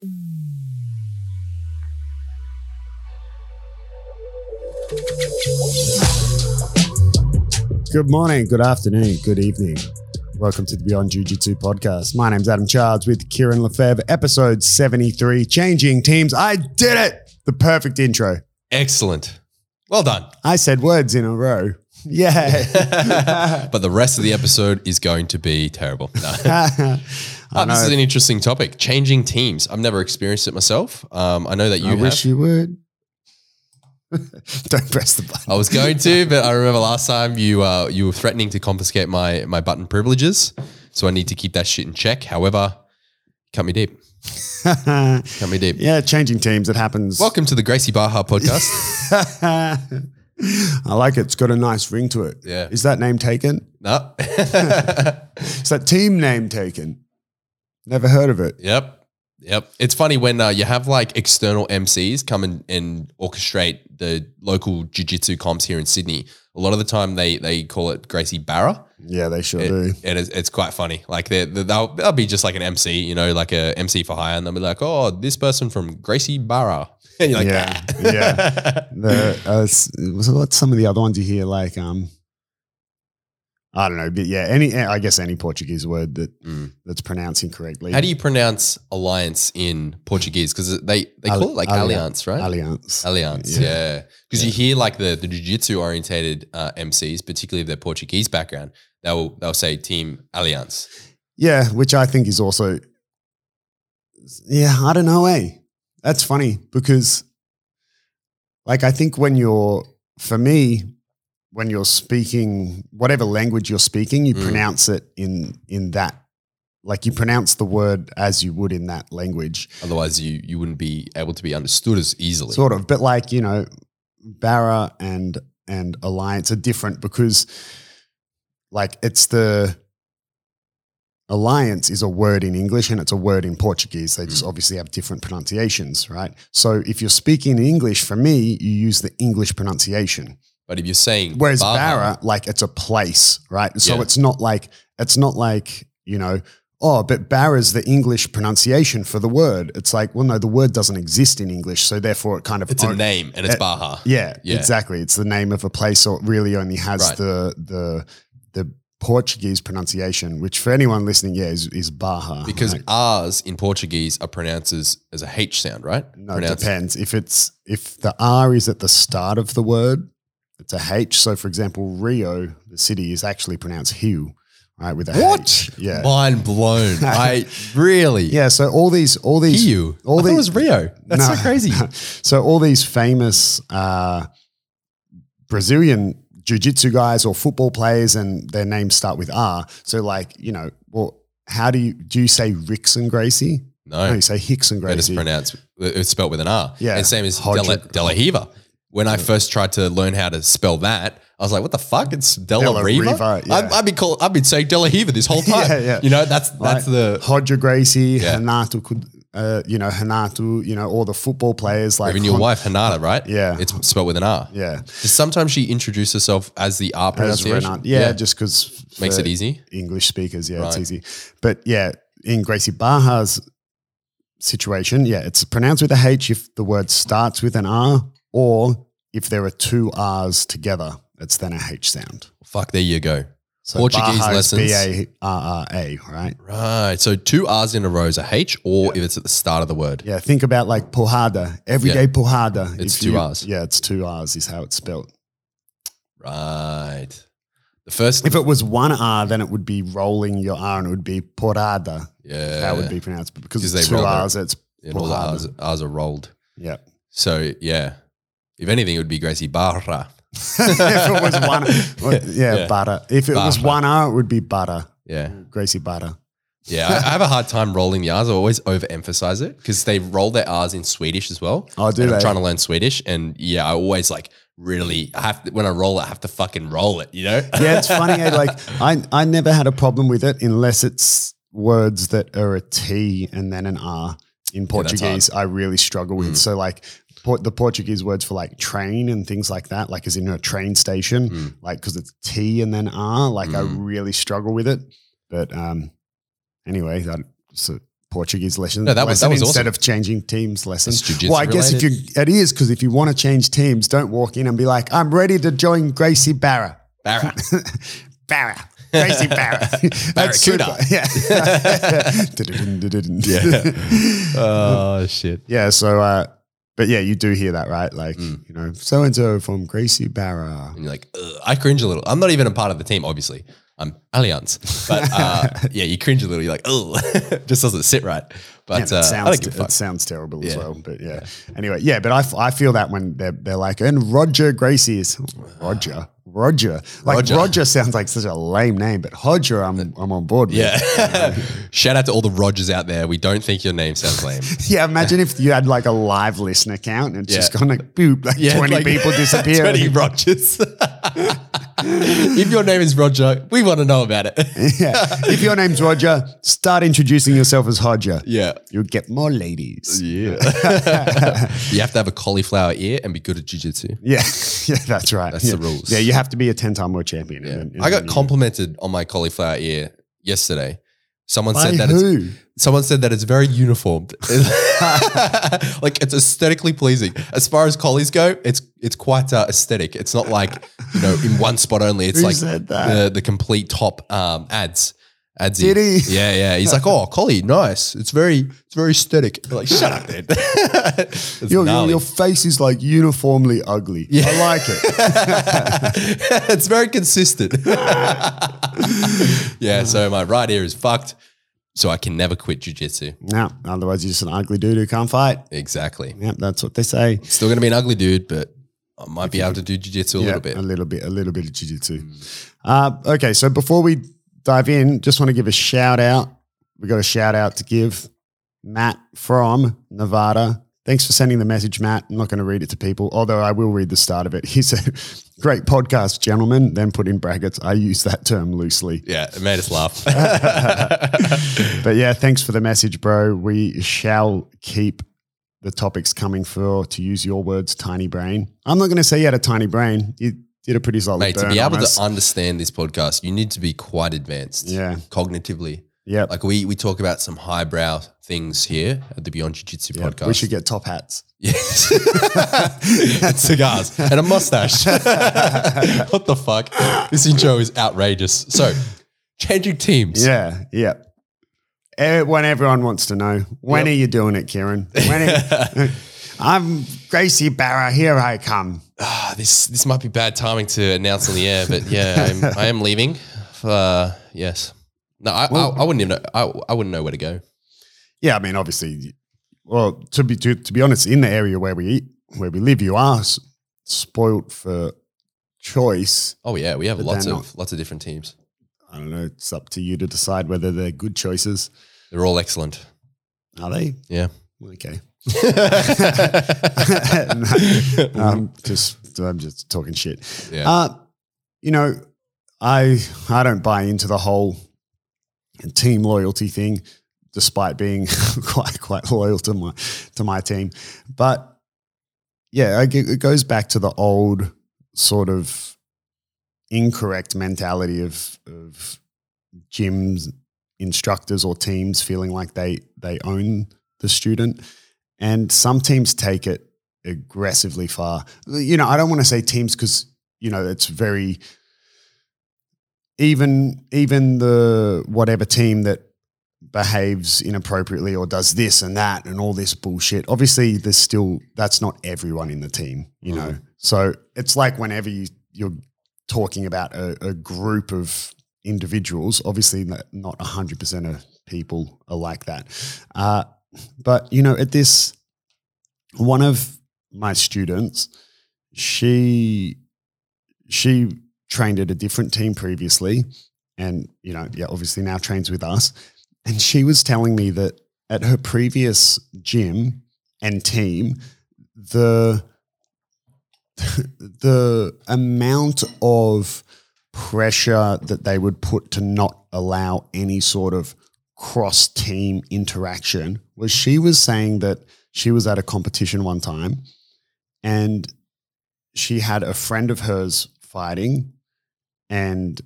Good morning, good afternoon, good evening. Welcome to the Beyond Jiu Jitsu podcast. My name's Adam Childs with Kieran Lefebvre, episode 73, Changing Teams. I did it! The perfect intro. Excellent. Well done. I said words in a row. Yeah. but the rest of the episode is going to be terrible. No. Oh, this is an interesting topic. Changing teams. I've never experienced it myself. Um, I know that you I have. wish you would. Don't press the button. I was going to, but I remember last time you uh, you were threatening to confiscate my my button privileges, so I need to keep that shit in check. However, cut me deep. Cut me deep. yeah, changing teams. It happens. Welcome to the Gracie Baja podcast. I like it. It's got a nice ring to it. Yeah. Is that name taken? no. Is that team name taken? Never heard of it. Yep. Yep. It's funny when uh, you have like external MCs come and, and orchestrate the local jiu-jitsu comps here in Sydney. A lot of the time they they call it Gracie Barra. Yeah, they sure It, do. it is, it's quite funny. Like they're, they're- they'll, they'll be just like an MC, you know, like a MC for hire. And they'll be like, oh, this person from Gracie Barra. And you're like, Yeah, "Ah." yeah. The uh, s- was what some of the other ones you hear like um, I don't know, but yeah, any I guess any Portuguese word that Mm. that's pronounced incorrectly. How do you pronounce alliance in Portuguese? Because they, they call Ali- it like Ali- alliance, right? Alliance? Alliance, Yeah. yeah. Because you hear like the the jiu-jitsu orientated uh, MCs, particularly if they're Portuguese background, they'll they'll say Team Alliance. Yeah, which I think is also, yeah, I don't know, eh? That's funny because, like, I think when you're, for me, when you're speaking whatever language you're speaking, you Mm. pronounce it in in that, like you pronounce the word as you would in that language, Otherwise, you you wouldn't be able to be understood as easily. sort of. But like you know, Barra and and Alliance are different because, like, it's the alliance is a word in English and it's a word in Portuguese. They just obviously have different pronunciations, right? So if you're speaking English, for me, you use the English pronunciation. But if you're saying Whereas Barra, like it's a place, right? So Yeah. it's not like it's not like, you know, oh, but Barra's the English pronunciation for the word. It's like, well, no, the word doesn't exist in English. So therefore it kind of it's a name and it's Uh, Baja. yeah, Yeah. exactly. It's the name of a place, or it really only has Right. the the the Portuguese pronunciation, which for anyone listening, yeah, is, is Baja. Because right? R's in Portuguese are pronounced as, as a H sound, right? no, it depends. If it's if the R is at the start of the word, it's a H. So, for example, Rio, the city, is actually pronounced Hiu, right? With a H. What? Yeah, Mind blown. I really. yeah. So all these, all these, Rio. all I thought these- it was Rio. That's No. so crazy. so all these famous uh, Brazilian jiu-jitsu guys or football players and their names start with R. So like, you know, well, how do you do you say Rickson Gracie? No, No, you say Hickson but it's pronounced. It's spelled with an R. Yeah. And same as Hodge- Della Riva. When I first tried to learn how to spell that, I was like, "What the fuck? It's Della, Riva." Yeah. I've, I've been call, I've been saying Della Riva this whole time. Yeah, yeah. You know, that's that's Like, the Hodger Gracie, Yeah. Hanato, could- uh, you know, Hanato, you know, all the football players like even your Hon- wife Hanada, right? Yeah. it's spelled with an R. Yeah. Sometimes she introduces herself as the R pronunciation. Renan- yeah, just because makes it easy. English speakers, yeah, it's easy. But yeah, in Gracie Baja's situation, yeah, it's pronounced with a H if the word starts with an R, or if there are two R's together, it's then a H sound. Fuck, there you go. So Portuguese Baja lessons. B A R R A, right? Right. So two R's in a row is a H, or if it's at the start of the word. Yeah, think about like porrada, everyday Yeah. porrada. It's If two you- Rs. Yeah, it's two R's is how it's spelled. Right. The first. If it was one R, then it would be rolling your R and it would be porrada. yeah. That would be pronounced. But because 'Cause it's two R's, it's And all the porrada. R's, R's are rolled. Yeah. So yeah. If anything, it would be Gracie Barra. if it was one, well, yeah, Yeah. butter. If it was Butter. one R, it would be butter. Yeah. Gracie butter. Yeah. I, I have a hard time rolling the R's. I always overemphasize it because they roll their R's in Swedish as well. Oh, do and I'm they? trying to learn Swedish. And yeah, I always like really, I have to, when I roll it, I have to fucking roll it, you know? Yeah, it's funny. eh, Like I, I never had a problem with it unless it's words that are a T and then an R in hard. Portuguese. I really struggle with. Mm. So like the Portuguese words for like train and things like that, like as in a train station, Mm. like because it's T and then R, like I Mm. really struggle with it. But um, anyway, that so Portuguese lesson. No, that was- that was instead awesome. of changing teams lesson. Well, I guess if you it is because if you want to change teams, don't walk in and be like, "I'm ready to join Gracie Barra." Barra. Barra. Gracie Barra. That's Barracuda. Yeah. yeah. oh shit. Yeah. So, uh, but yeah, you do hear that, right? Like, Mm. you know, so and so from Gracie Barra. And you're like, Ugh. I cringe a little. I'm not even a part of the team, obviously. I'm Alliance. But uh, yeah, you cringe a little. You're like, oh, just doesn't sit right. But Yeah, uh, sounds, don't give a it sounds terrible as well. But yeah. Anyway, yeah, but I, f- I feel that when they're, they're like, and Roger Gracie's Roger. Roger. Like Roger. Roger. sounds like such a lame name, but Roger, I'm, I'm on board with. Yeah. Shout out to all the Rogers out there. We don't think your name sounds lame. Yeah, imagine if you had like a live listen account and it's just Yeah. gone like boop, like 20 like- people disappear. 20 Rogers. If your name is Roger, we want to know about it. yeah. If your name's Roger, start introducing yourself as Roger. yeah. You'll get more ladies. Yeah. you have to have a cauliflower ear and be good at jiu-jitsu. Yeah, yeah, that's right. That's yeah. the rules. Yeah, you have to be a 10 time world champion. Yeah. And then- I got complimented on my cauliflower ear yesterday. Someone By said that it's who? Someone said that it's very uniformed. like it's aesthetically pleasing. As far as collies go, it's it's quite uh, aesthetic. It's not like you know in one spot only. It's Who like the the complete top um, ads. Ads. Did he? Yeah, yeah. He's like, oh, collie, nice. It's very it's very aesthetic. I'm like, shut up, man. Your, your, your face is like uniformly ugly. I like it. it's very consistent. yeah, so my right ear is fucked. So I can never quit jujitsu. no, otherwise you're just an ugly dude who can't fight. Exactly. Yeah, that's what they say. Still gonna be an ugly dude, but I might be able to do jujitsu a yeah, little bit. A little bit, a little bit of jiu-jitsu. Uh, okay, so before we dive in, just want to give a shout out. We got a shout out to give Matt from Nevada. Thanks for sending the message, Matt. I'm not going to read it to people, although I will read the start of it. He said, Great podcast, gentlemen. Then put in brackets, I use that term loosely. Yeah, it made us laugh. But yeah, thanks for the message, bro. We shall keep the topics coming for, to use your words, tiny brain. I'm not going to say you had a tiny brain. You did a pretty solid Mate, to be able to understand this podcast, you need to be quite advanced. Yeah. Cognitively. Yeah. Like we we talk about some highbrow things here at the Beyond Jiu Jitsu Yeah, podcast. We should get top hats. Yes. and cigars and a mustache. what the fuck? This intro is outrageous. So, changing teams. Yeah, yeah. Eh, When everyone wants to know, when Yep. are you doing it, Kieran? When I'm Gracie Barra. Here I come. Ah, this this might be bad timing to announce on the air, but yeah, I'm, I am leaving. Uh, yes. No, I, Well- I, I wouldn't even know. I, I wouldn't know where to go. Yeah, I mean, obviously, well, to be to, to be honest, in the area where we eat, where we live, you are s- spoilt for choice. Oh yeah, we have But lots they're of lots of different teams. I don't know. It's up to you to decide whether they're good choices. They're all excellent. Are they? Yeah. Okay. um, just I'm just talking shit. Yeah. Uh, you know, I I don't buy into the whole team loyalty thing, despite being quite quite loyal to my to my team. But yeah, it goes back to the old sort of incorrect mentality of of gyms instructors or teams feeling like they they own the student and some teams take it aggressively far you know i don't want to say teams because you know it's very even even the whatever team that behaves inappropriately or does this and that and all this bullshit. Obviously there's still that's not everyone in the team you know? So it's like whenever you you're talking about a, a group of individuals obviously not not 100% of people are like that. Uh, but you know at this one of my students she she trained at a different team previously and you know yeah obviously now trains with us and she was telling me that at her previous gym and team the the amount of pressure that they would put to not allow any sort of cross team interaction was she was saying that she was at a competition one time and she had a friend of hers fighting and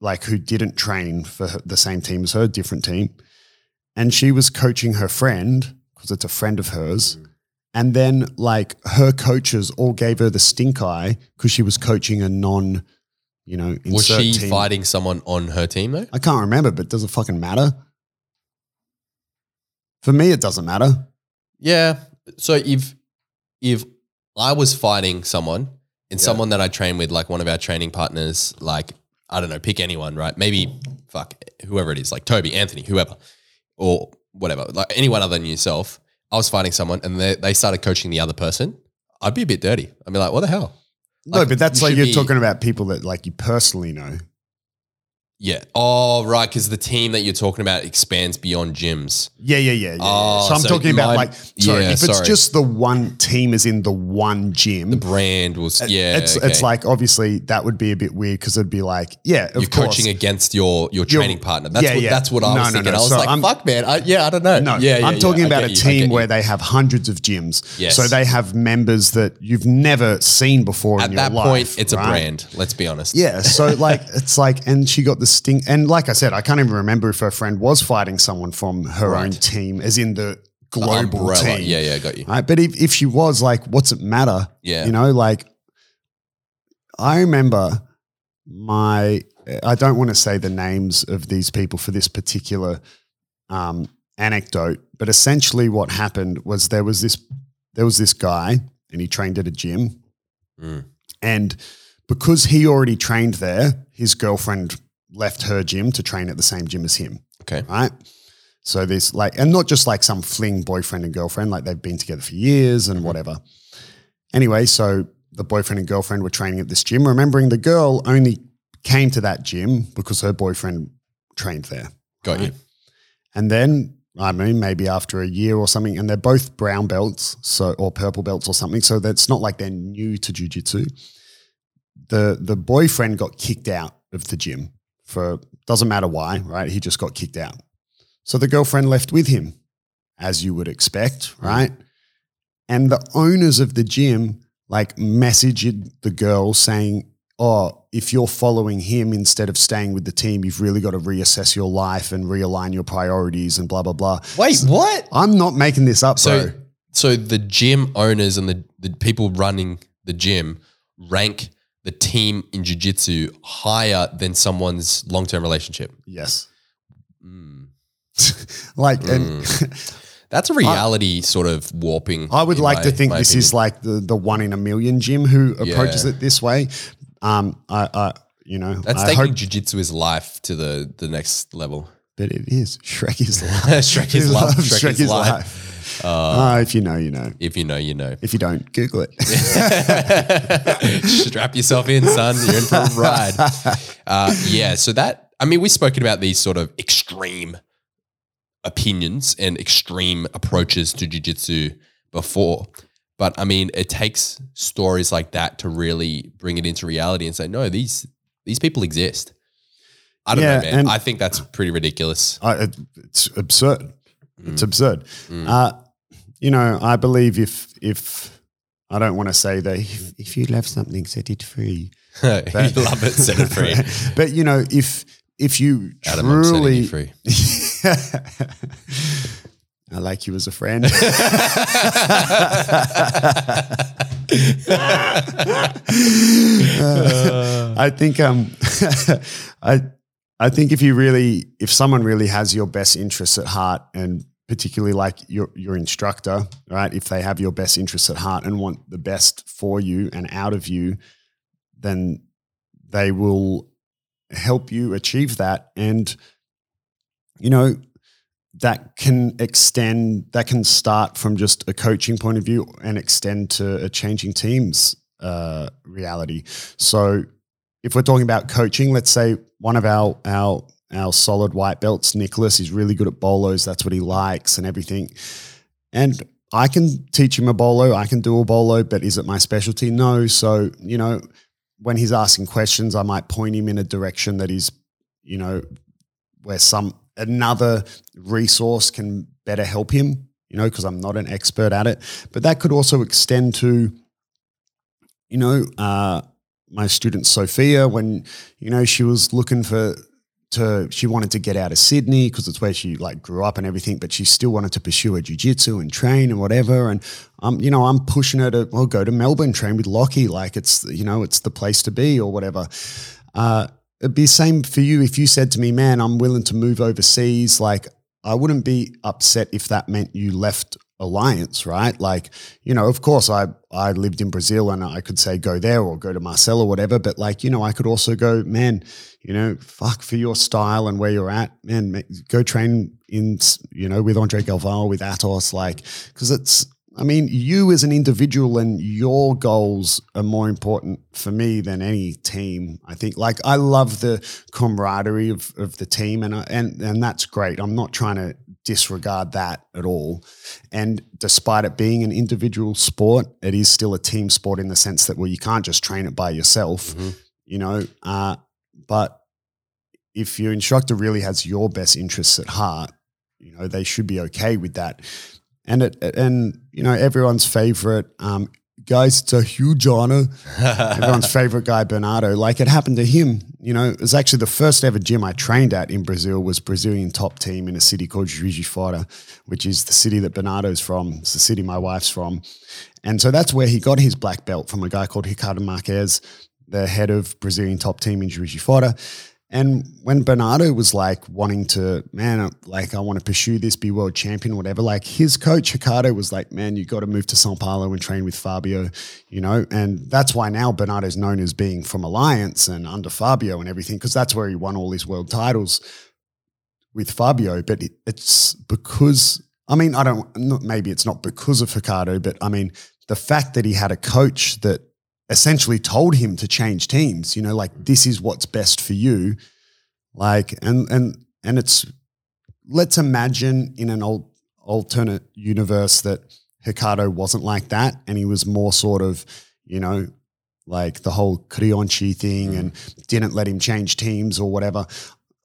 like who didn't train for her, the same team as her, different team. and she was coaching her friend because it's a friend of hers. Mm. And then, like, her coaches all gave her the stink eye because she was coaching a non, you know, Was she team. fighting someone on her team though? I can't remember, but does it fucking matter? For me, it doesn't matter. Yeah. So if if I was fighting someone and Yeah. someone that I train with, like one of our training partners, like I don't know, pick anyone, right? Maybe fuck whoever it is, like Toby, Anthony, whoever, or whatever, like anyone other than yourself. I was fighting someone and they, they started coaching the other person. I'd be a bit dirty. I'd be like, what the hell? No, Like, but that's you like you're be- talking about people that like you personally know. Yeah. Oh, right. Because the team that you're talking about expands beyond gyms. Yeah, yeah, yeah. yeah. Oh, so I'm so talking about like, sorry, yeah, if it's sorry. just the one team is in the one gym, The brand was, yeah. it's okay. it's like obviously that would be a bit weird because it'd be like, yeah, of you're course. coaching against your your You're- training partner. That's yeah, what yeah. that's what I No, was no, thinking. no. I was So like, I'm- fuck, man. I, yeah, I don't know. No, yeah, yeah, I'm talking about a you, I get team where they have hundreds of gyms. Yes. So they have members that you've never seen before in at that life, point it's a brand. Let's be honest. Yeah. So like it's like and she got the sting and like I said, I can't even remember if her friend was fighting someone from her Right. own team, as in the The global umbrella. team. Yeah, yeah, got you. Right. But if, if she was like, what's it matter? Yeah. You know, like I remember my I don't want to say the names of these people for this particular um, anecdote, but essentially what happened was there was this there was this guy and he trained at a gym Mm. and because he already trained there, his girlfriend left her gym to train at the same gym as him Okay. right? So this like, and not just like some fling boyfriend and girlfriend, like they've been together for years and mm-hmm. whatever. Anyway, so the boyfriend and girlfriend were training at this gym, remembering the girl only came to that gym because her boyfriend trained there. Got you. And then, I mean, maybe after a year or something, and they're both brown belts, so or purple belts or something. So that's not like they're new to jujitsu. The the boyfriend got kicked out of the gym for doesn't matter why, right? He just got kicked out. So the girlfriend left with him, as you would expect, mm. right? And the owners of the gym like messaged the girl saying, Oh, if you're following him instead of staying with the team, you've really got to reassess your life and realign your priorities and blah, blah, blah. Wait, what? I'm not making this up, So, bro. so the gym owners and the, the people running the gym rank the team in jiu-jitsu higher than someone's long-term relationship. Yes. Mm. like, and That's a reality sort of warping. I would like my- to think this is like the, the one in a million gym who approaches Yeah. it this way. Um, I, I, you know, That's I taking hope jiu-jitsu is life to the, the next level. But it is. Shrek is life. Shrek is love. Shrek, Shrek is, is life. life. Ah, if you know, you know. If you know, you know. If you don't, Google it. Strap yourself in, son. You're in for a ride. Uh, yeah. So that, I mean, we've spoken about these sort of extreme opinions and extreme approaches to jujitsu before. But I mean, it takes stories like that to really bring it into reality and say, no, these these people exist. I don't Yeah, know, man. I think that's pretty ridiculous. I, it's absurd. It's absurd. Mm. Uh, you know, I believe if if I don't want to say that if, if you love something, set it free. you love it, set it free. but you know, if if you Adam, I'm setting truly, you free. I like you as a friend. Uh, I think um, I I think if you really if someone really has your best interests at heart and particularly like your your instructor, right? If they have your best interests at heart and want the best for you and out of you, then they will help you achieve that and you know that can extend that can start from just a coaching point of view and extend to a changing teams uh, reality so if we're talking about coaching let's say one of our our our solid white belts nicholas is really good at bolos. That's what he likes and everything. And i can teach him a bolo. I can do a bolo but is it my specialty? No. So you know when he's asking questions i might point him in a direction that is you know where some another resource can better help him, you know, because I'm not an expert at it. But that could also extend to, you know, uh, my student Sophia when, you know, she was looking for to she wanted to get out of Sydney because it's where she like grew up and everything, but she still wanted to pursue her jujitsu and train and whatever. And um, you know, I'm pushing her to well go to Melbourne, train with Lockie, like it's you know it's the place to be or whatever. Uh, it'd be the same for you if you said to me, man, I'm willing to move overseas. Like I wouldn't be upset if that meant you left alliance, right? Like, you know, of course I I lived in Brazil and I could say go there or go to Marcel or whatever, but like, you know, I could also go, man, you know, fuck for your style and where you're at, man, go train in, you know, with Andre Galvão, with Atos, like, because it's, I mean, you as an individual and your goals are more important for me than any team. I think, like, I love the camaraderie of, of the team, and and and that's great. I'm not trying to disregard that at all. And despite it being an individual sport, it is still a team sport in the sense that well, you can't just train it by yourself, mm-hmm. you know. Uh, but if your instructor really has your best interests at heart, you know they should be okay with that. And it and you know everyone's favorite um, guys, it's a huge honor. Everyone's favorite guy, Bernardo. Like it happened to him. You know, it was actually the first ever gym I trained at in Brazil was Brazilian top team in a city called Juiz which is the city that Bernardo's from. It's the city my wife's from. And so that's where he got his black belt from a guy called Ricardo Marques, the head of Brazilian top team in Juiz. And when Bernardo was like wanting to, man, like I want to pursue this, be world champion, whatever, like his coach Ricardo was like, man, you got to move to Sao Paulo and train with Fabio, you know, and that's why now Bernardo's known as being from Alliance and under Fabio and everything, because that's where he won all his world titles with Fabio. But it's because, I mean, I don't, maybe it's not because of Ricardo, but I mean, the fact that he had a coach that essentially told him to change teams, you know, like this is what's best for you. Like, and, and, and it's, let's imagine in an old alternate universe that Ricardo wasn't like that and he was more sort of, you know, like the whole Creonte thing mm. and didn't let him change teams or whatever.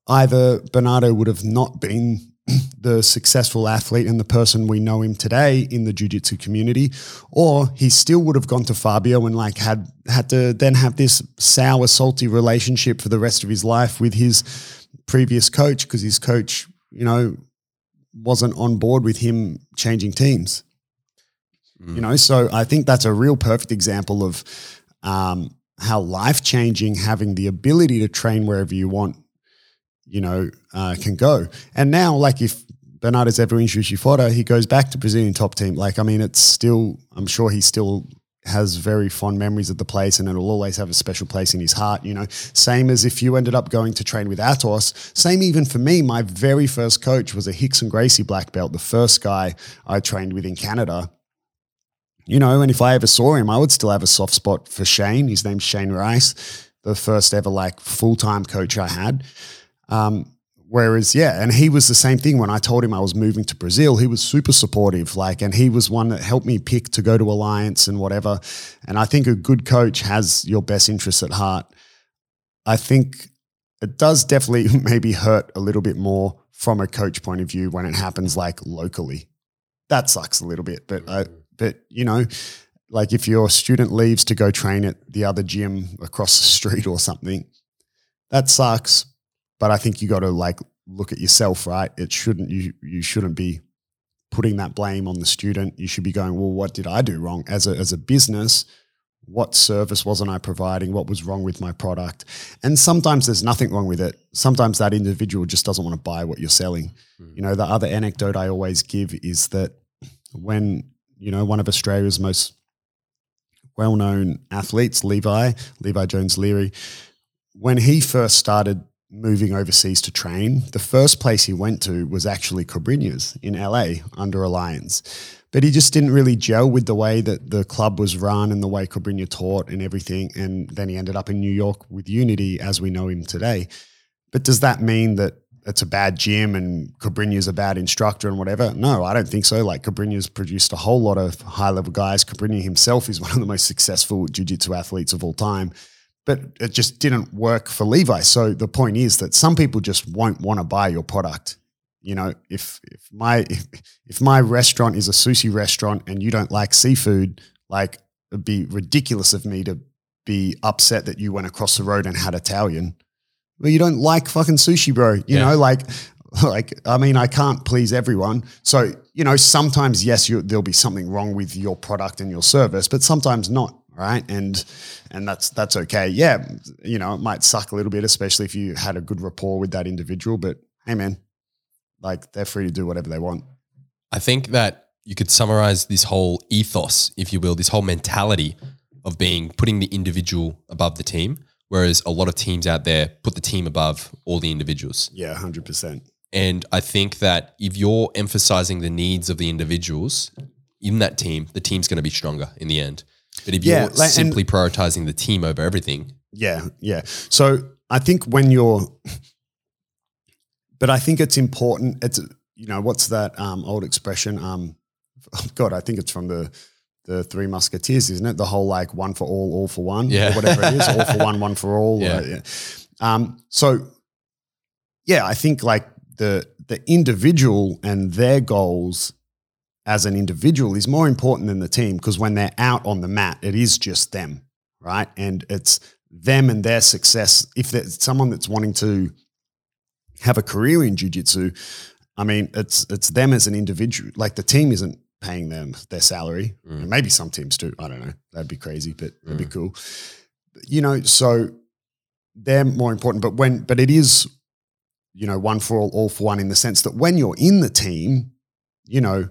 Either Bernardo would have not been the successful athlete and the person we know him today in the jiu-jitsu community or he still would have gone to Fabio and like had had to then have this sour salty relationship for the rest of his life with his previous coach because his coach you know wasn't on board with him changing teams mm. you know so I think that's a real perfect example of um, how life changing having the ability to train wherever you want you know, uh, can go. And now, like if Bernardo's ever in Juiz de Fora, he goes back to Brazilian top team. Like, I mean, it's still, I'm sure he still has very fond memories of the place and it'll always have a special place in his heart, you know. Same as if you ended up going to train with Atos. Same even for me, my very first coach was a Hickson Gracie black belt, the first guy I trained with in Canada. You know, and if I ever saw him, I would still have a soft spot for Shane. His name's Shane Rice, the first ever like full-time coach I had. Um, whereas, yeah, and he was the same thing when I told him I was moving to Brazil. He was super supportive, like, and he was one that helped me pick to go to Alliance and whatever. And I think a good coach has your best interests at heart. I think it does definitely maybe hurt a little bit more from a coach point of view when it happens like locally. That sucks a little bit, but I, but you know, like if your student leaves to go train at the other gym across the street or something, that sucks. But I think you got to like look at yourself, right? It shouldn't you you shouldn't be putting that blame on the student. You should be going, well, what did I do wrong as a as a business? What service wasn't I providing? What was wrong with my product? And sometimes there's nothing wrong with it. Sometimes that individual just doesn't want to buy what you're selling. Mm. You know, the other anecdote I always give is that when, you know, one of Australia's most well known athletes, Levi, Levi Jones Leary, when he first started moving overseas to train, the first place he went to was actually Cobrinhas in LA under Alliance. But he just didn't really gel with the way that the club was run and the way Cobrinha taught and everything. And then he ended up in New York with Unity as we know him today. But does that mean that it's a bad gym and Cobrinha's a bad instructor and whatever? No, I don't think so. Like Cobrinha's produced a whole lot of high level guys. Cobrinha himself is one of the most successful jiu-jitsu athletes of all time but it just didn't work for Levi. So the point is that some people just won't want to buy your product. You know, if if my if, if my restaurant is a sushi restaurant and you don't like seafood, like it'd be ridiculous of me to be upset that you went across the road and had Italian. well, you don't like fucking sushi, bro. You Yeah. know, like, like I mean, I can't please everyone. So you know, sometimes yes, you, there'll be something wrong with your product and your service, but sometimes not. Right, and and that's that's okay. Yeah, you know, it might suck a little bit, especially if you had a good rapport with that individual. But hey, man, like they're free to do whatever they want. I think that you could summarize this whole ethos, if you will, this whole mentality of being putting the individual above the team, whereas a lot of teams out there put the team above all the individuals. Yeah, hundred percent. And I think that if you're emphasizing the needs of the individuals in that team, the team's going to be stronger in the end. But if Yeah, you're like- simply prioritizing the team over everything, Yeah, yeah. So I think when you're, but I think it's important. It's you know what's that um, old expression? Um, oh God, I think it's from the the Three Musketeers, isn't it? The whole like one for all, all for one, Yeah. or whatever it is, all for one, one for all. Yeah. uh, yeah. Um, so yeah, I think like the the individual and their goals as an individual is more important than the team because when they're out on the mat, it is just them, right? And it's them and their success. If there's someone that's wanting to have a career in jujitsu, I mean, it's it's them as an individual. Like the team isn't paying them their salary. Mm. Maybe some teams do. I don't know. That'd be crazy, but that'd be cool. You know, so they're more important. But when, but it is, you know, one for all, all for one in the sense that when you're in the team, you know,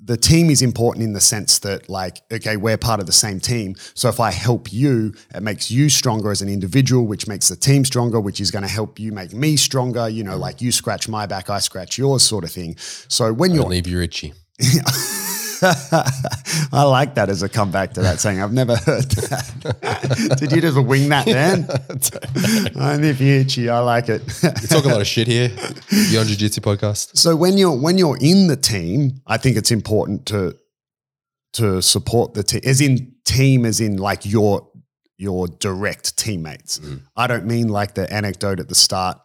the team is important in the sense that like okay we're part of the same team. So if i help you it makes you stronger as an individual which makes the team stronger which is going to help you make me stronger you know mm. like you scratch my back i scratch yours sort of thing. So when don't you're leave you Richie. I like that as a comeback to that saying. I've never heard that. Did you just wing that then? I'm the future. I like it. We talk a lot of shit here. Beyond Jiu Jitsu podcast. So when you're when you're in the team, I think it's important to to support the team, as in team, as in like your your direct teammates. Mm. I don't mean like the anecdote at the start.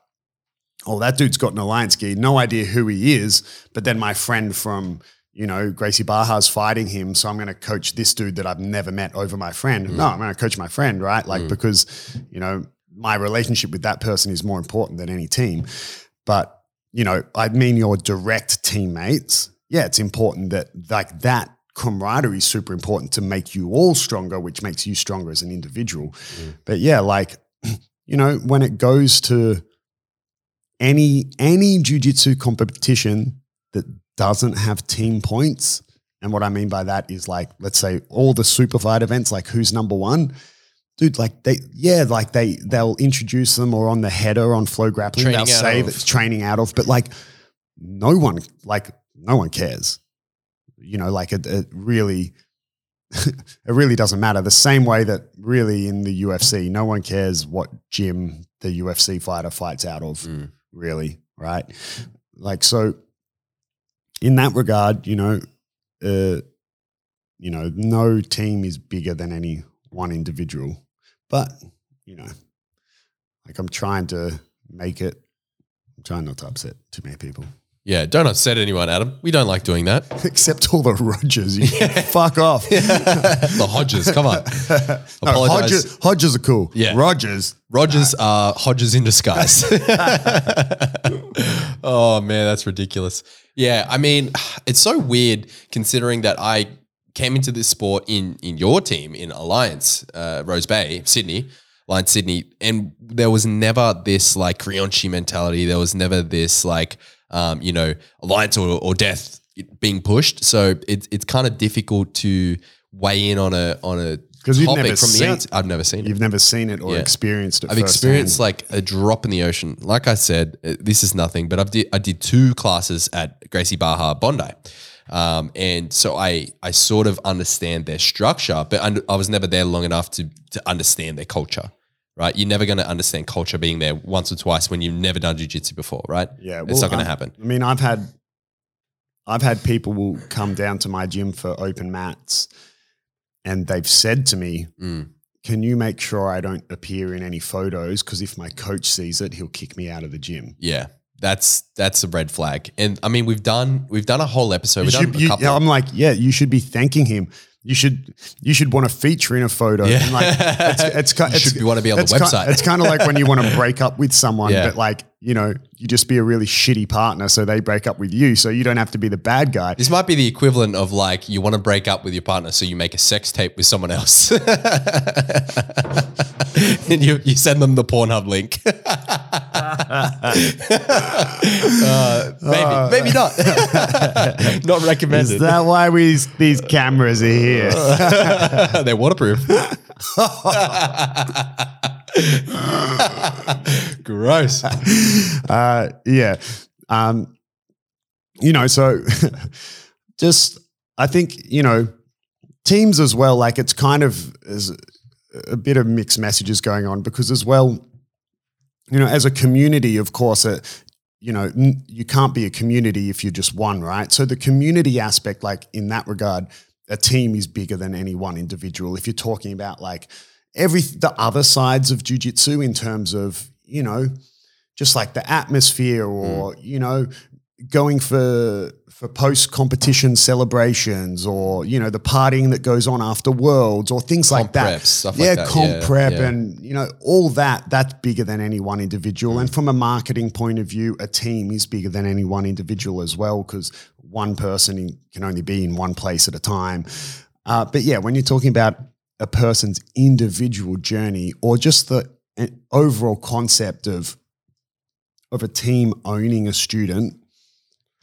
Oh, that dude's got an alliance gear. No idea who he is, but then my friend from you know Gracie Baja's fighting him, so I'm going to coach this dude that I've never met over my friend. Mm. No, I'm going to coach my friend, right? Like because you know my relationship with that person is more important than any team. But you know, I mean your direct teammates. Yeah, it's important that like that camaraderie is super important to make you all stronger, which makes you stronger as an individual. But yeah, like you know, when it goes to any any jujitsu competition that doesn't have team points, and what I mean by that is like, let's say all the super fight events, like who's number one, dude. Like they, yeah, like they they'll introduce them or on the header on FloGrappling, Training they'll say of. that's training out of, but like no one, like no one cares. You know, like it, it really. it really doesn't matter. The same way that really in the UFC, no one cares what gym the UFC fighter fights out of, Mm. really, right? Like so in that regard, you know, uh, you know, no team is bigger than any one individual. But, you know, like I'm trying to make it I'm trying not to upset too many people. Yeah, don't upset anyone, Adam. We don't like doing that. Except all the Rogers. You fuck off. the Hodges, come on. No, Hodges, Hodges are cool. Yeah. Rogers. Rogers are Hodges in disguise. oh man, that's ridiculous. Yeah, I mean, it's so weird considering that I came into this sport in in your team in Alliance, uh, Rose Bay, Sydney, Alliance Sydney, and there was never this like Creonte mentality. There was never this like, um, you know, Alliance or, or death being pushed. So it's it's kind of difficult to weigh in on a on a 'Cause you've topic never from the seen- outside. I've never seen it. You've never seen it or Yeah. experienced it. I've experienced like a drop in the ocean. Like I said, uh, this is nothing, but I've did, I did two classes at Gracie Baja Bondi. Um, and so I, I sort of understand their structure, but I was never there long enough to, to understand their culture, right? You're never going to understand culture being there once or twice when you've never done jujitsu before, right? Yeah, it's not going to happen. I mean, I've had, I've had people will come down to my gym for open mats, and they've said to me, Mm. "Can you make sure I don't appear in any photos? Because if my coach sees it, he'll kick me out of the gym." Yeah. That's that's a red flag, and I mean we've done we've done a whole episode. You should- you-. I'm like, yeah, you should be thanking him. You should you should want to feature in a photo. Yeah. And like it's it's, ki- You it's should wanna be on the it's website. it's kind of like when you want to break up with someone, Yeah. but like you know you just be a really shitty partner, so they break up with you, so you don't have to be the bad guy. This might be the equivalent of like you want to break up with your partner, so you make a sex tape with someone else, and you, you send them the Pornhub link. uh, maybe, maybe not. not recommended. Is that why we these cameras are here? They're waterproof. Gross. uh, yeah. Um, you know, so just I think you know teams as well. Like it's kind of a bit of mixed messages going on because as well, you know, as a community, of course, uh, you know, you can't be a community if you're just one, right? So the community aspect, like in that regard, a team is bigger than any one individual. If you're talking about like every the other sides of jujitsu in terms of you know just like the atmosphere or you know going for for post competition celebrations or you know the partying that goes on after worlds or things like that preps, stuff like yeah that. comp Yeah, prep yeah. and you know all that that's bigger than any one individual Mm. and from a marketing point of view a team is bigger than any one individual as well because one person can only be in one place at a time uh, but yeah when you're talking about a person's individual journey or just the uh, overall concept of of a team owning a student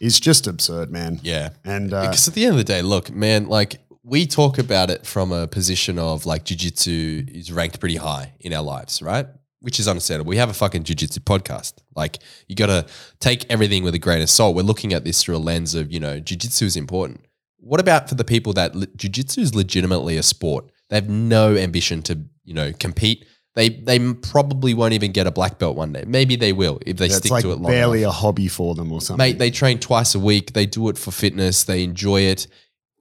is just absurd, man. Yeah. And uh, Because at the end of the day, look, man, like we talk about it from a position of like jujitsu is ranked pretty high in our lives, right? Which is understandable. We have a fucking jujitsu podcast. Like you got to take everything with a grain of salt. We're looking at this through a lens of, you know, jujitsu is important. What about for the people that le- jujitsu is legitimately a sport? They have no ambition to, you know, compete. They they probably won't even get a black belt one day. Maybe they will if they stick like to it long barely enough. a hobby for them or something. Mate, they train twice a week. They do it for fitness. They enjoy it.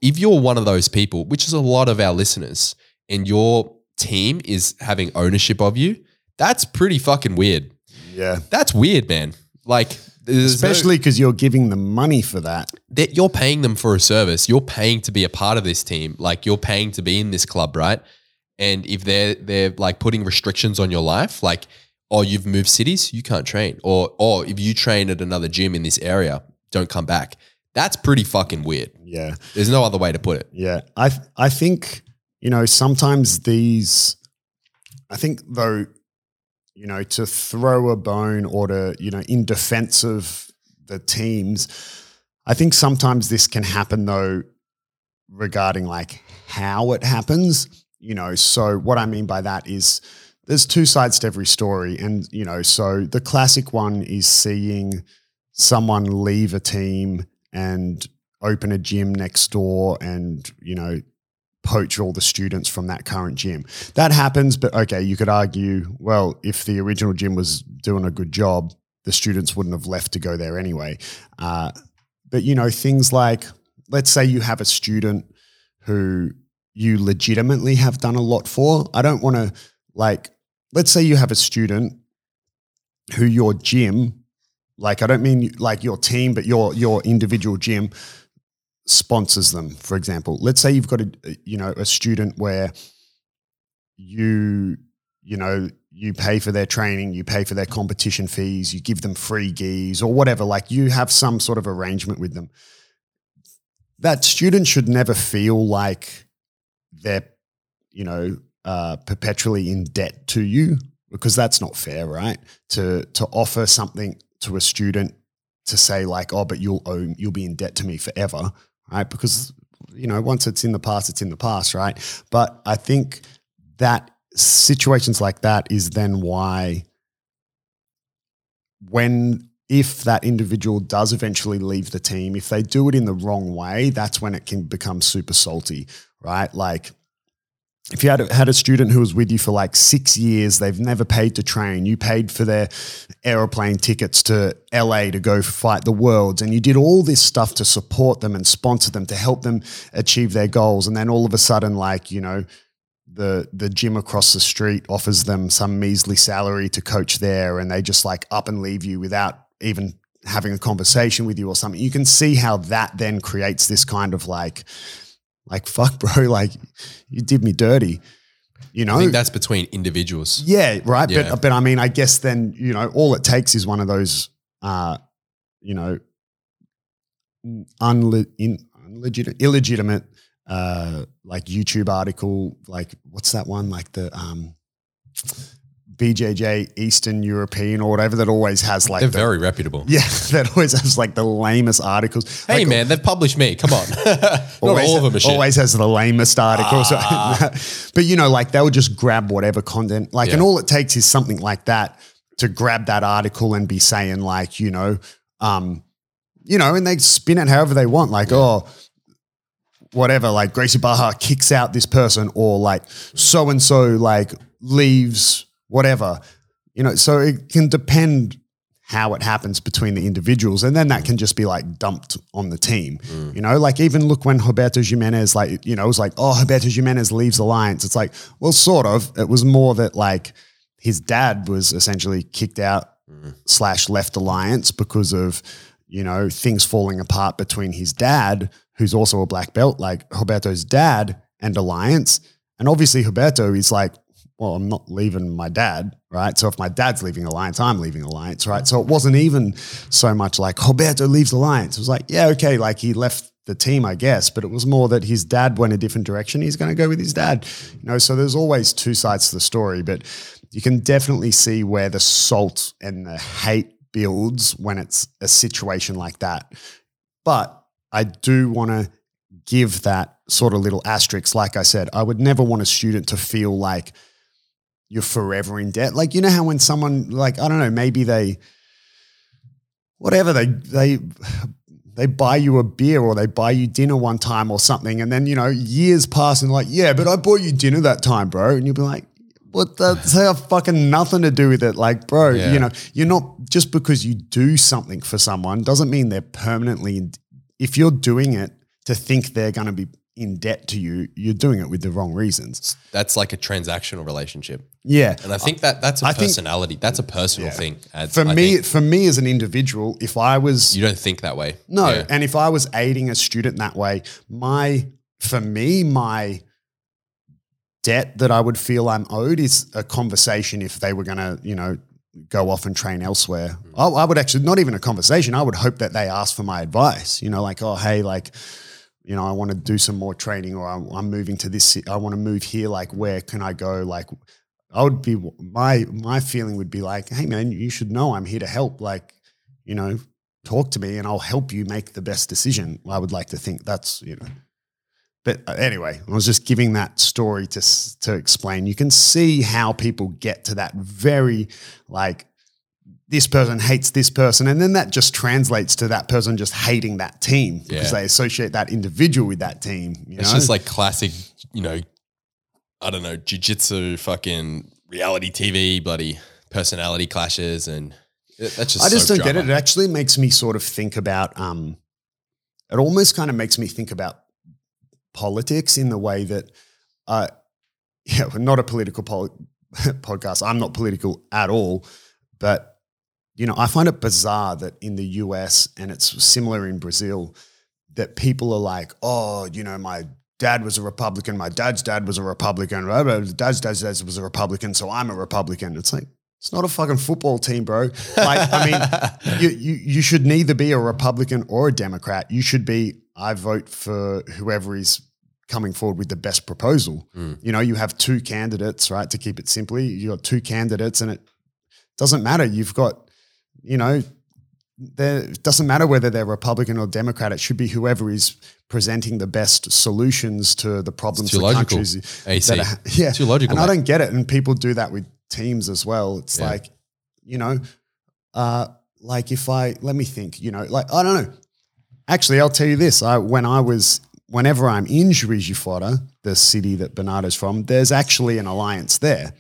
If you're one of those people, which is a lot of our listeners, and your team is having ownership of you, that's pretty fucking weird. yeah. That's weird, man. Like, Especially because you're giving them money for that. that you're paying them for a service. You're paying to be a part of this team. Like you're paying to be in this club, right? And if they're they're like putting restrictions on your life, like oh you've moved cities, you can't train, or or if you train at another gym in this area, don't come back. That's pretty fucking weird. Yeah. There's no other way to put it. Yeah. I th- I think, you know, sometimes these I think though, you know, to throw a bone or to, you know, in defense of the teams, I think sometimes this can happen though regarding like how it happens. You know, so what I mean by that is there's two sides to every story. And, you know, so the classic one is seeing someone leave a team and open a gym next door and, you know, poach all the students from that current gym. That happens, but okay, you could argue, well, if the original gym was doing a good job, the students wouldn't have left to go there anyway. Uh, but, you know, things like, let's say you have a student who you legitimately have done a lot for. I don't want to, like, let's say you have a student who your gym, like, I don't mean like your team, but your your individual gym sponsors them. For example, let's say you've got a you know a student where you you know you pay for their training, you pay for their competition fees, you give them free gis or whatever. Like you have some sort of arrangement with them. That student should never feel like they're you know uh, perpetually in debt to you because that's not fair, right? To to offer something to a student to say like, oh, but you'll you'll be in debt to me forever, right? Because you know, once it's in the past, it's in the past, right? But I think that situations like that is then why when if that individual does eventually leave the team, if they do it in the wrong way, that's when it can become super salty, right? Like if you had a, had a student who was with you for like six years, they've never paid to train, you paid for their aeroplane tickets to LA to go fight the worlds, and you did all this stuff to support them and sponsor them to help them achieve their goals, and then all of a sudden, like you know, the the gym across the street offers them some measly salary to coach there, and they just like up and leave you without even having a conversation with you or something. You can see how that then creates this kind of like Like, fuck, bro. Like, you did me dirty. You know? I think that's between individuals. Yeah, right. Yeah. But but I mean, I guess then you know, all it takes is one of those, uh, you know, unle- in, unlegitimate, illegitimate, uh, like YouTube article, like what's that one, like the um, BJJ Eastern European or whatever that always has like They're the, very reputable. yeah, that always has like the lamest articles. Hey Like, man, they've published me. Come on, not always, all of them are shit. always has the lamest articles. Ah. but you know, like they'll just grab whatever content, like, and all it takes is something like that to grab that article and be saying, like, you know, um, you know, and they spin it however they want, like, oh, whatever, like Gracie Barra kicks out this person, or like so and so like leaves whatever, you know. So it can depend how it happens between the individuals, and then that can just be like dumped on the team. Mm. You know, like even look when Roberto Jimenez, like you know, it was like, oh, Roberto Jimenez leaves Alliance. It's like, well, sort of. It was more that like his dad was essentially kicked out mm. slash left Alliance because of you know things falling apart between his dad, who's also a black belt, like Roberto's dad, and Alliance. And obviously, Roberto is like, well, I'm not leaving my dad, right? So if my dad's leaving Alliance, I'm leaving Alliance, right? Mm. So it wasn't even so much like Roberto leaves Alliance. It was like, yeah, okay, like he left the team, I guess, but it was more that his dad went a different direction. He's going to go with his dad, you know. So there's always two sides to the story, but you can definitely see where the salt and the hate builds when it's a situation like that. But I do want to give that sort of little asterisk. Like I said, I would never want a student to feel like you're forever in debt. Like, you know how when someone, like, I don't know, maybe they, whatever, they, they, they buy you a beer or they buy you dinner one time or something. And then, you know, years pass and like, yeah, but I bought you dinner that time, bro. And you'll be like, what that's have fucking nothing to do with it. Like, bro, Yeah. you know, you're not just because you do something for someone doesn't mean they're permanently in, if you're doing it to think they're going to be in debt to you, you're doing it with the wrong reasons. That's like a transactional relationship, Yeah. and I think that that's a I think- personality. that's a personal Yeah. thing. For I me, think for me as an individual, if I was you don't think that way. No, Yeah. and if I was aiding a student that way, my for me, my debt that I would feel I'm owed is a conversation if they were going to, you know, go off and train elsewhere. Hmm. I, I would actually not even a conversation. I would hope that they ask for my advice. You know, like, oh, hey, like, you know, I want to do some more training, or I'm, I'm moving to this. I want to move here. Like, where can I go? Like, I would be my my feeling would be like, hey, man, you should know I'm here to help. Like, you know, talk to me and I'll help you make the best decision. I would like to think that's, you know. But uh, anyway, I was just giving that story to to explain. You can see how people get to that very like this person hates this person and then that just translates to that person just hating that team because Yeah. they associate that individual with that team, you It's know? just like classic, you know, I don't know, jujitsu, fucking reality TV, bloody personality clashes, and it- that's just. I just so don't get it. It actually makes me sort of think about. Um, it almost kind of makes me think about politics in the way that, uh, yeah, we're not a political pol- podcast. I'm not political at all, but you know, I find it bizarre that in the US and it's similar in Brazil that people are like, oh, you know, my dad was a Republican, my dad's dad was a Republican, blah, blah, dad's dad's dad was a Republican, so I'm a Republican. It's like it's not a fucking football team, bro. Like, I mean, you, you you should neither be a Republican or a Democrat. You should be I vote for whoever is coming forward with the best proposal. Mm. You know, you have two candidates, right? To keep it simply, you got two candidates, and it doesn't matter. You've got, you know, there it doesn't matter whether they're Republican or Democrat. It should be whoever is presenting the best solutions to the problems logical, countries AC. that are, yeah, Too logical, and I don't get it. And people do that with teams as well. It's Yeah. like, you know, uh, like if I let me think, you know, like I don't know. Actually, I'll tell you this: I when I was whenever I'm in Juiz the city that Bernardo's from, there's actually an alliance there,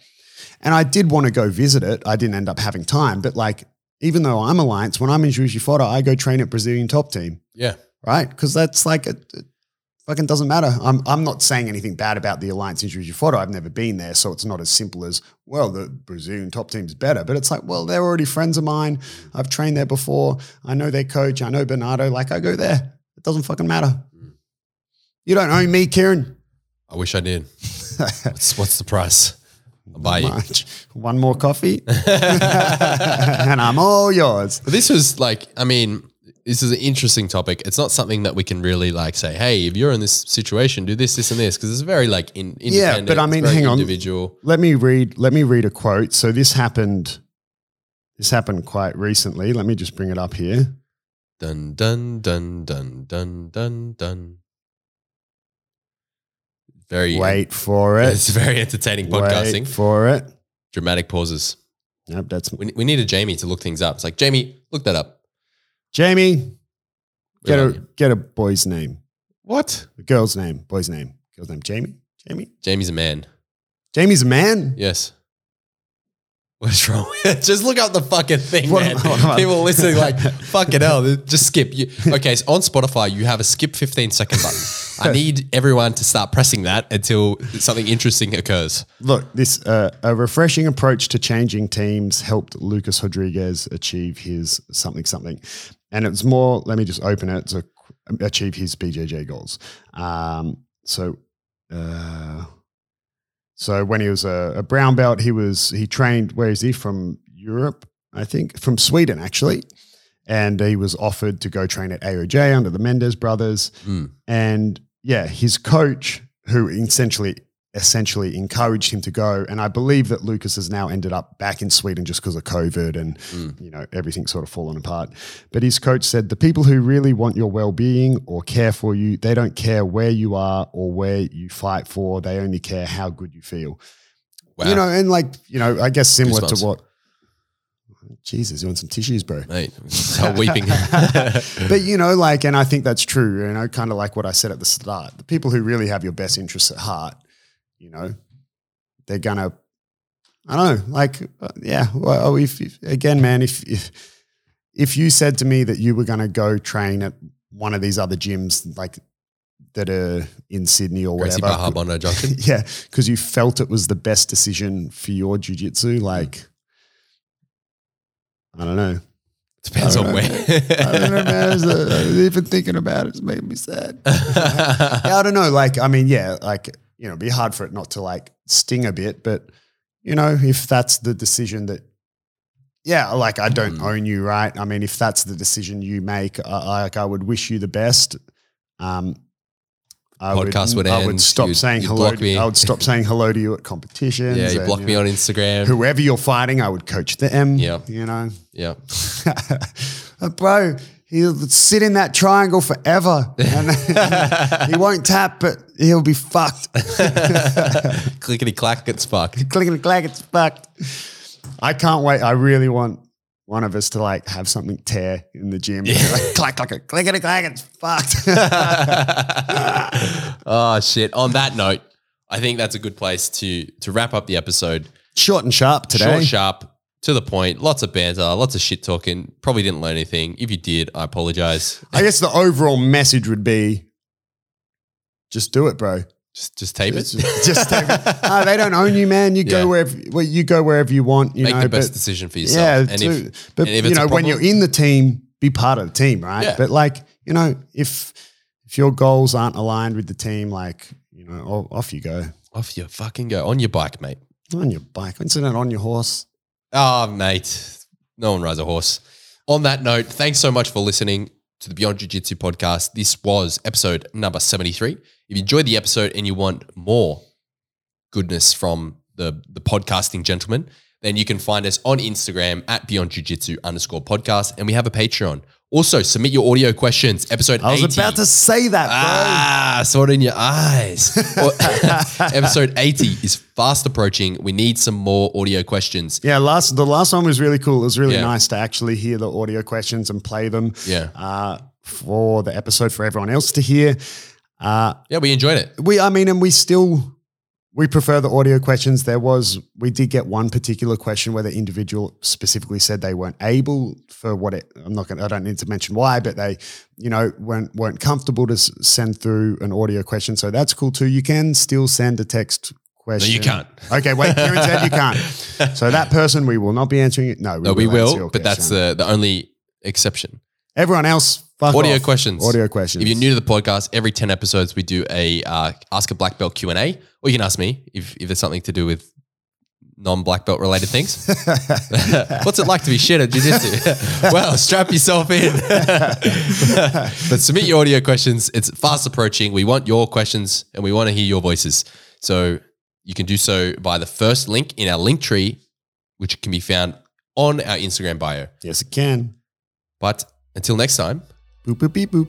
and I did want to go visit it. I didn't end up having time, but like. Even though I'm alliance, when I'm in de Fora, I go train at Brazilian top team yeah, right? Because that's like it, it fucking doesn't matter. I'm I'm not saying anything bad about the Alliance in de Fora. I've never been there, so it's not as simple as well. The Brazilian top team's better, but it's like well, they're already friends of mine. I've trained there before. I know their coach. I know Bernardo. Like I go there. It doesn't fucking matter. Mm. You don't own me, Kieran. I wish I did. What's, what's the price? Buy you. One more coffee, and I'm all yours. But this was like, I mean, this is an interesting topic. It's not something that we can really like say, hey, if you're in this situation, do this, this, and this, because it's very like in, independent. but I mean, hang on. individual. Let me read. Let me read a quote. So this happened. This happened quite recently. Let me just bring it up here. Dun dun dun dun dun dun dun. Very Wait for it. It's very entertaining podcasting. Wait for it. Dramatic pauses. Nope, that's We, we need a Jamie to look things up. It's like Jamie, look that up. Jamie. Get a you. get a boy's name. What? A girl's name. Boy's name. Girl's name. Jamie. Jamie. Jamie's a man. Jamie's a man. Yes. What's wrong? Just look up the fucking thing, What man. am People listening like, fucking hell, just skip. You, okay, so on Spotify, you have a skip 15 second button. I need everyone to start pressing that until something interesting occurs. Look, this uh, a refreshing approach to changing teams helped Lucas Rodriguez achieve his something something, and it's more. Let me just open it to achieve his BJJ goals. Um, so, uh, so when he was a, a brown belt, he was he trained. Where is he from? Europe, I think, from Sweden actually, and he was offered to go train at AOJ under the Mendes brothers. Mm. And yeah, his coach, who essentially essentially encouraged him to go, and I believe that Lucas has now ended up back in Sweden just because of COVID and Mm. you know everything's sort of fallen apart. But his coach said the people who really want your well-being or care for you, they don't care where you are or where you fight for. They only care how good you feel. Wow. You know, and like you know, I guess similar Goosebumps. to what. Jesus, you want some tissues, bro? Mate, start weeping. but you know, like, and I think that's true. You know, kind of like what I said at the start. The people who really have your best interests at heart, you know, they're gonna. I don't know, like, uh, yeah. Well, if, if again, man, if if if you said to me that you were gonna go train at one of these other gyms, like that are in Sydney or Gracie whatever, Barra Bondi Junction. yeah, because you felt it was the best decision for your jujitsu, like. I don't know. Depends on where. I don't know, man. Uh, even thinking about it, it's making me sad. Yeah, I don't know. Like, I mean, yeah, like, you know, it'd be hard for it not to like sting a bit, but, you know, if that's the decision that, yeah, like, I don't Mm. own you, right? I mean, if that's the decision you make, I, like, I would wish you the best. Um, I Podcast would I end, would stop you'd- saying you'd hello. To, me. I would stop saying hello to you at competitions. yeah, you and, block me know, on Instagram. Whoever you're fighting, I would coach them. Yeah. you know. Yeah. Bro, he'll sit in that triangle forever. And he won't tap, but he'll be fucked. Clickety clack it's fucked. Clickety clack, it's fucked. I can't wait. I really want one of us to like have something tear in the gym. Like, clack, clack, clickety clack, it's fucked. oh shit. On that note, I think that's a good place to to wrap up the episode. Short and sharp today. Short, sharp, to the point. Lots of banter, lots of shit talking. Probably didn't learn anything. If you did, I apologize. I guess the overall message would be just do it, bro. Just just tape it. Just, just take it. They don't own you, man. You Yeah. go wherever well, you go wherever you want. You Make know, the best but- decision for Yeah, yourself. and too. if but and if you know, when you're in the team, be part of the team, right? Yeah. But like, you know, if if your goals aren't aligned with the team, like, you know, off you go. off you fucking go on your bike, mate. On your bike, incident on your horse. Oh, mate. No one rides a horse. On that note, thanks so much for listening to the Beyond Jiu Jitsu podcast. This was episode number 73. If you enjoyed the episode and you want more goodness from the, the podcasting gentleman, then you can find us on Instagram at Beyond Jiu Jitsu underscore podcast. And we have a Patreon. Also, submit your audio questions. Episode I was 80. about to say that, bro. Ah, saw it in your eyes. Episode 80 is fast approaching. We need some more audio questions. Yeah, last the last one was really cool. It was really Yeah. nice to actually hear the audio questions and play them Yeah. uh, for the episode for everyone else to hear. Uh, Yeah, we enjoyed it. we, I mean, and we still we prefer the audio questions. There was we did get one particular question where the individual specifically said they weren't able for what it. I'm not going. to I don't need to mention why, but they, you know, weren't weren't comfortable to send through an audio question. So that's cool too. You can still send a text question. No, you can't. Okay, wait. Kieran said you can't. So that person, we will not be answering it. No, we No, we will, but that's the, the only exception. Everyone else, fuck Audio off. questions. Audio questions. If you're new to the podcast, every 10 episodes we do a uh, Ask a Black Belt Q&A. Or you can ask me if, if there's something to do with non-black belt related things. What's it like to be shit at jiu-jitsu? well, strap yourself in. but submit your audio questions. It's fast approaching. We want your questions and we want to hear your voices. So you can do so by the first link in our link tree, which can be found on our Instagram bio. yes, it can. But until next time, Boop, boop, beep, boop.